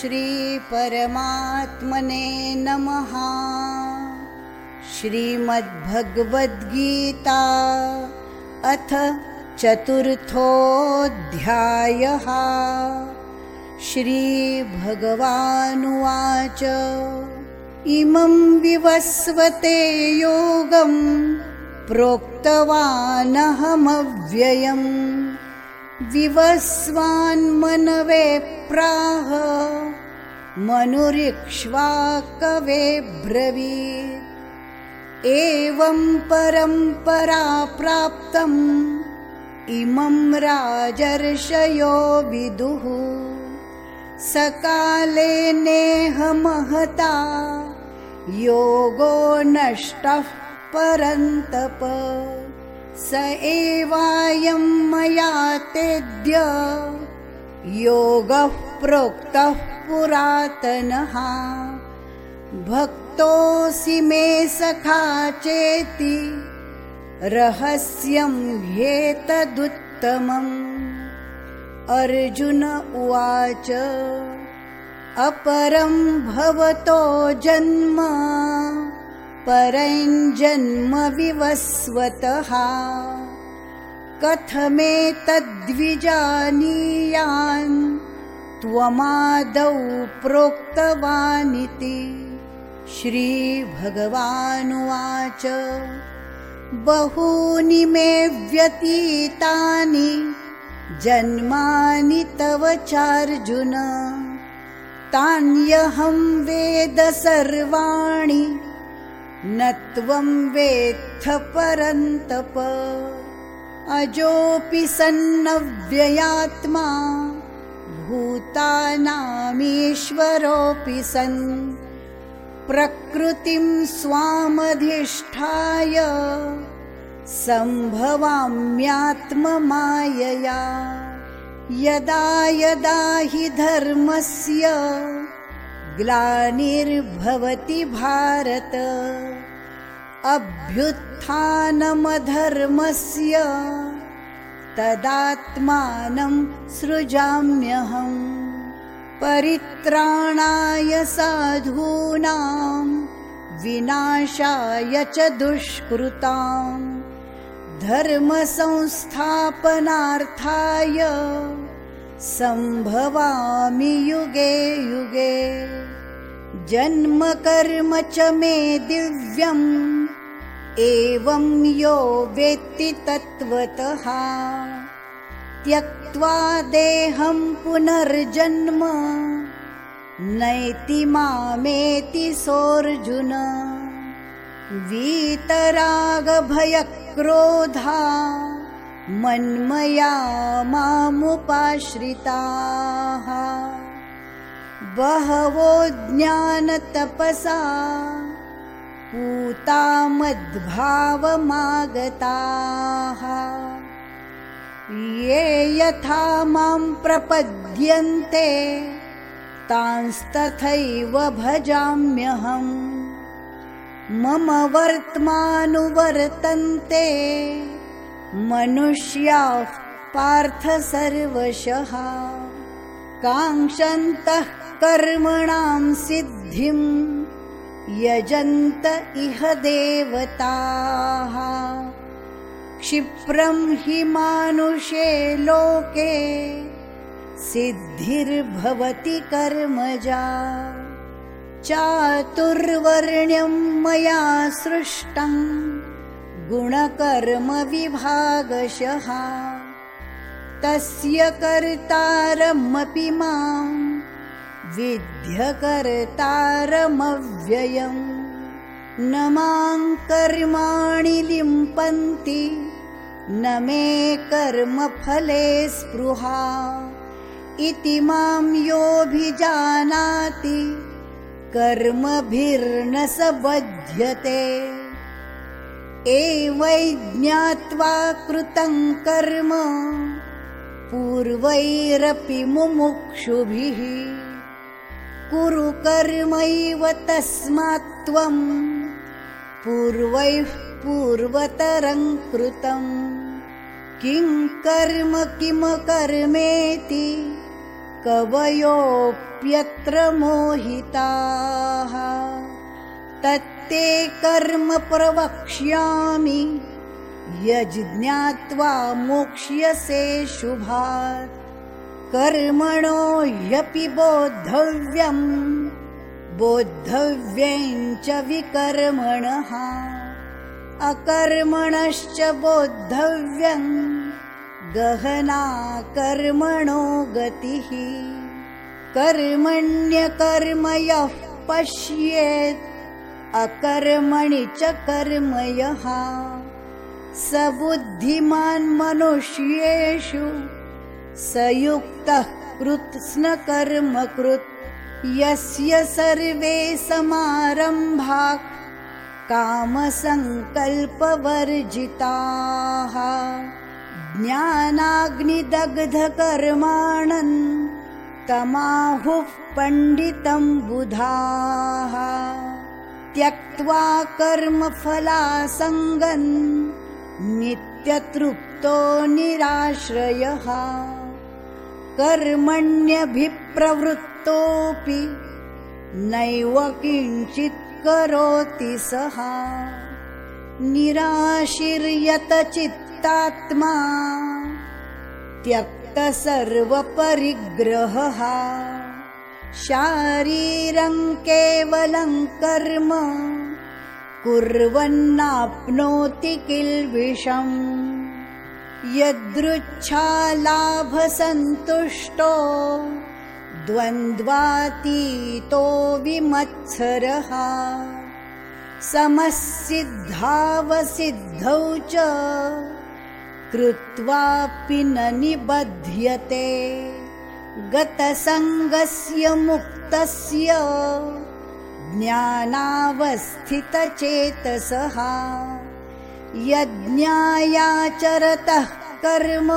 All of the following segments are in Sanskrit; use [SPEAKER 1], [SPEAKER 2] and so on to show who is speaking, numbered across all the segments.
[SPEAKER 1] श्रीपरमात्मने नमः। श्रीमद्भगवद्गीता अथ चतुर्थोऽध्यायः। श्रीभगवानुवाच। इमं विवस्वते योगं प्रोक्तवानहमव्ययम्। विवस्वान्मनवे प्राह मनुरिक्ष्वाकवे ब्रवीत् एवं परम्परा प्राप्तम्। इमं राजर्षयो विदुः। सकाले नेह महता योगो नष्टः परन्तप। स एवायं मया तेद्य। योगः प्रोक्तः पुरातनः। भक्तोऽसि मे सखा चेति रहस्यं ह्येतदुत्तमम् अर्जुन उवाच अपरं भवतो जन्म परञ्जन्म विवस्वतः। कथमेतद्विजानीयान् त्वमादौ प्रोक्तवानिति श्रीभगवानुवाच। बहूनि मे व्यतीतानि जन्मानि तव चार्जुन। तान्यहं वेद सर्वाणि न त्वं वेत्थ परन्तप। अजोऽपि सन्नव्ययात्मा भूतानामीश्वरोऽपि सन्। प्रकृतिं स्वामधिष्ठाय सम्भवाम्यात्ममायया। यदा यदा हि धर्मस्य ग्लानिर्भवति भारत। अभ्युत्थानमधर्मस्य तदात्मानं सृजाम्यहम् परित्राणाय साधूनां विनाशाय च दुष्कृताम् धर्मसंस्थापनार्थाय सम्भवामि युगे युगे जन्मकर्म च मे दिव्यम् एवं यो वेत्ति तत्त्वतः। त्यक्त्वा देहं पुनर्जन्म। नैति मामेति सोऽर्जुन। वीतरागभयक्रोधा। मन्मया मामुपाश्रिताः। बहवो ज्ञानतपसा पूता मद्भावमागताः ये यथा मां प्रपद्यन्ते तांस्तथैव भजाम्यहम्। मम वर्त्मानुवर्तन्ते मनुष्याः पार्थ सर्वशः। काङ्क्षन्तः कर्मणां सिद्धिं यजन्त इह देवताः। क्षिप्रं हि मानुषे लोके सिद्धिर्भवति कर्मजा। चातुर्वर्ण्यं मया सृष्टं गुणकर्मविभागशः। तस्य कर्तारमपि मां विध्यकर्तारमव्ययम्। न मां कर्माणि लिम्पन्ति न मे कर्मफले स्पृहा। इति मां योऽभिजानाति कर्मभिर्न स बध्यते एवैज्ञात्वा कृतं कर्म पूर्वैरपि मुमुक्षुभिः कुरु कर्मैव तस्मात् त्वं पूर्वैः पूर्वतरं कृतम् किं कर्म किमकर्मेति कवयोऽप्यत्र मोहिताः। तत्ते कर्म प्रवक्ष्यामि यज्ज्ञात्वा मोक्ष्यसे शुभात् कर्मणो ह्यपि बोद्धव्यम्। बोद्धव्यञ्च विकर्मणः। अकर्मणश्च बोद्धव्यम्। गहना कर्मणो गतिः। कर्मण्यकर्म यः पश्येत्। अकर्मणि च कर्मयः। स बुद्धिमान् मनुष्येषु स युक्तः कृत्स्नकर्मकृत् यस्य सर्वे समारम्भा कामसङ्कल्पवर्जिताः। ज्ञानाग्निदग्धकर्माणन् तमाहुः पण्डितम् बुधाः। त्यक्त्वा कर्मफलासङ्गन् नित्यतृप्तो निराश्रयः कर्मण्यभिप्रवृत्तोऽपि नैव किञ्चित् करोति सः। निराशिर्यतचित्तात्मा त्यक्तसर्वपरिग्रहः। शारीरम् केवलम् कर्म कुर्वन्नाप्नोति किल्बिषम् यदृच्छालाभसन्तुष्टो द्वन्द्वातीतो विमत्सरः। समसिद्धावसिद्धौ च कृत्वापि न निबध्यते। गतसङ्गस्य मुक्तस्य ज्ञानावस्थितचेतसः। यज्ञायाचरतः कर्म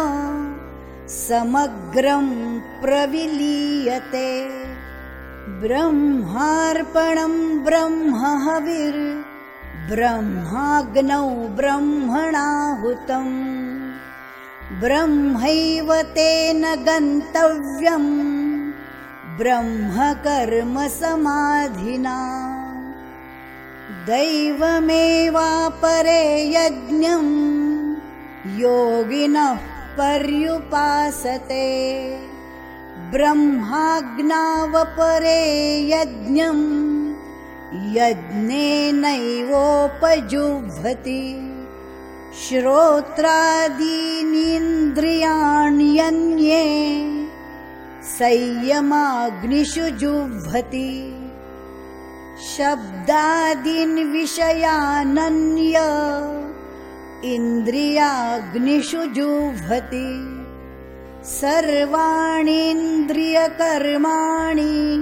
[SPEAKER 1] समग्रं प्रविलीयते। ब्रह्मार्पणं ब्रह्माग्नौ ब्रह्मणाहुतम्। ब्रह्मैव तेन गन्तव्यम् ब्रह्मकर्मसमाधिना। दैवमेवापरे यज्ञम् योगिनः पर्युपासते। ब्रह्माग्नावपरे यज्ञम् यज्ञेनैवोपजुह्वति। श्रोत्रादीनीन्द्रियाण्यन्ये संयमाग्निषु जुह्वति। शब्दादीन् विषयानन्य इन्द्रियाग्निषु जुह्वति। सर्वाणीन्द्रियकर्माणि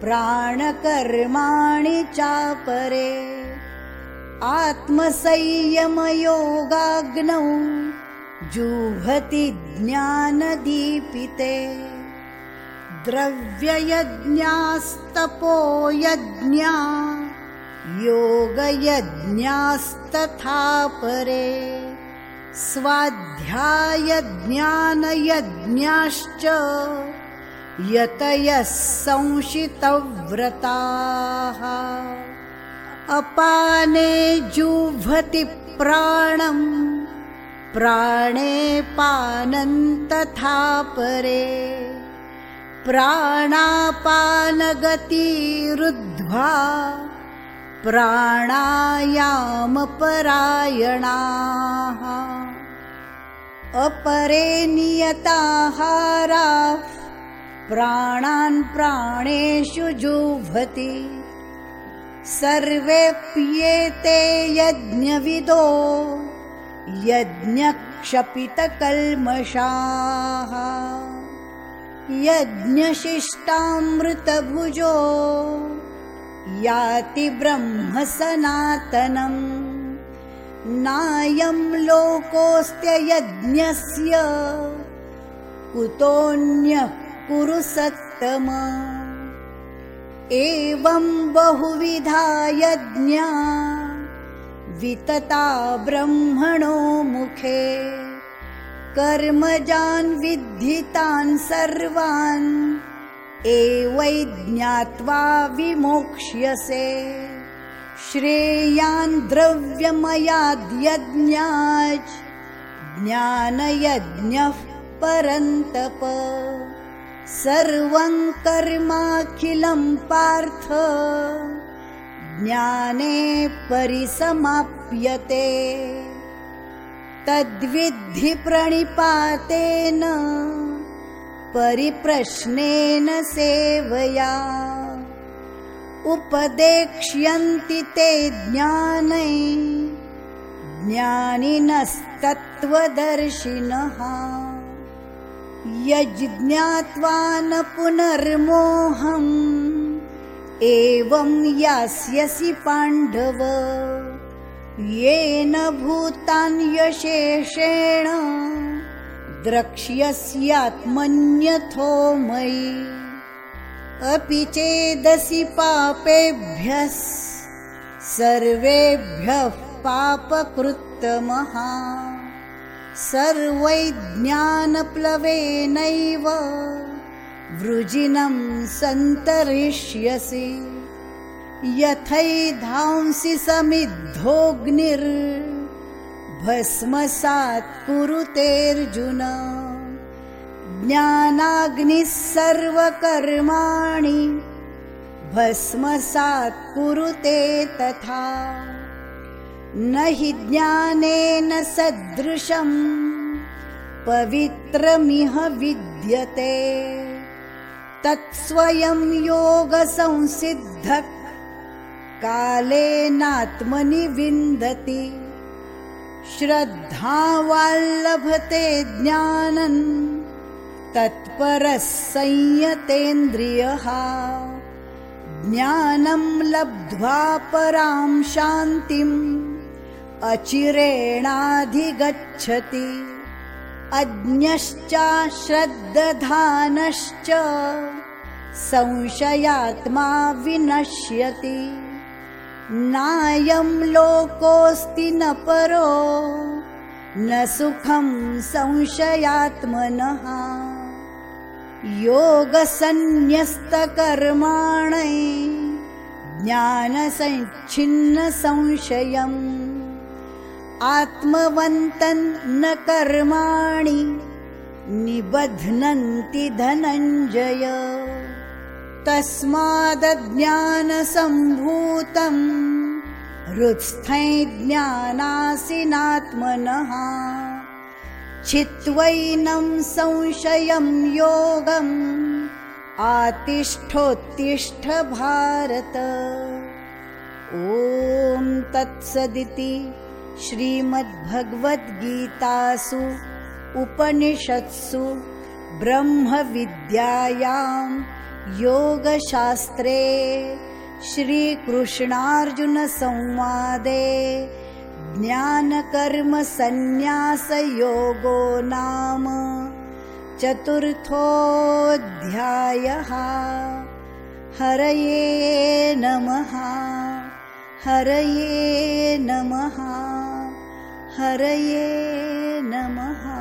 [SPEAKER 1] प्राणकर्माणि चापरे। आत्मसंयमयोगाग्नौ जुह्वति ज्ञानदीपिते। द्रव्ययज्ञास्तपोयज्ञा योगयज्ञास्तथा परे स्वाध्यायज्ञानयज्ञाश्च यतयः संशितव्रताः। अपाने जुह्वति प्राणम् प्राणे पानन्तथा परे प्राणापानगतिरुद्ध्वा प्राणायामपरायणाः। अपरे नियताहारा प्राणान् प्राणेषु जुह्वति। सर्वेऽप्येते यज्ञविदो यज्ञक्षपितकल्मषाः। यज्ञशिष्टामृतभुजो याति ब्रह्म सनातनम् नायं लोकोऽस्त्ययज्ञस्य कुतोऽन्यः कुरु सत्तम एवं बहुविधा यज्ञा वितता ब्रह्मणो मुखे। कर्मजान् विद्धितान् सर्वान् एवै ज्ञात्वा विमोक्ष्यसे। श्रेयान् द्रव्यमयाद्यज्ञाच् ज्ञानयज्ञः परन्तप। सर्वं कर्माखिलं पार्थ ज्ञाने परिसमाप्यते। तद्विद्धि प्रणिपातेन परिप्रश्नेन सेवया। उपदेक्ष्यन्ति ते ज्ञानै। ज्ञानिनस्तत्त्वदर्शिनः। यज्ज्ञात्वा न पुनर्मोहम् एवं यास्यसि पाण्डव। येन भूतान्यशेषेण द्रक्ष्यस्यात्मन्यथो मयि। अपि चेदसि पापेभ्यः सर्वेभ्यः पापकृत्तमः। सर्वैज्ञानप्लवेनैव वृजिनं सन्तरिष्यसि। यथैधांसि समिद्धोऽग्निर्भस्मसात् कुरुतेऽर्जुन ज्ञानाग्निः सर्वकर्माणि भस्मसात् कुरुते तथा। न हि ज्ञानेन सदृशम् पवित्रमिह विद्यते। तत्स्वयं योगसंसिद्धः कालेनात्मनि विन्दति श्रद्धावाल्लभते ज्ञानन् तत्परः संयतेन्द्रियः। ज्ञानं लब्ध्वा परां शान्तिम् अचिरेणाधिगच्छति। अज्ञश्चाश्रद्दधानश्च संशयात्मा विनश्यति नायं लोकोऽस्ति न परो न सुखं संशयात्मनः। योगसन्न्यस्तकर्माणै ज्ञानसञ्छिन्नसंशयम्। आत्मवन्तन् न कर्माणि निबध्नन्ति धनञ्जय तस्मादज्ञानसम्भूतम् हृत्स्थै ज्ञानासिनात्मनः चित्वैनं संशयं योगम् आतिष्ठोत्तिष्ठ भारत ॐ तत्सदिति श्रीमद्भगवद्गीतासु उपनिषत्सु ब्रह्मविद्यायां योगशास्त्रे श्रीकृष्णार्जुनसंवादे ज्ञानकर्मसन्न्यासयोगो नाम चतुर्थोऽध्यायः। हरये नमः। हरये नमः। हरये नमः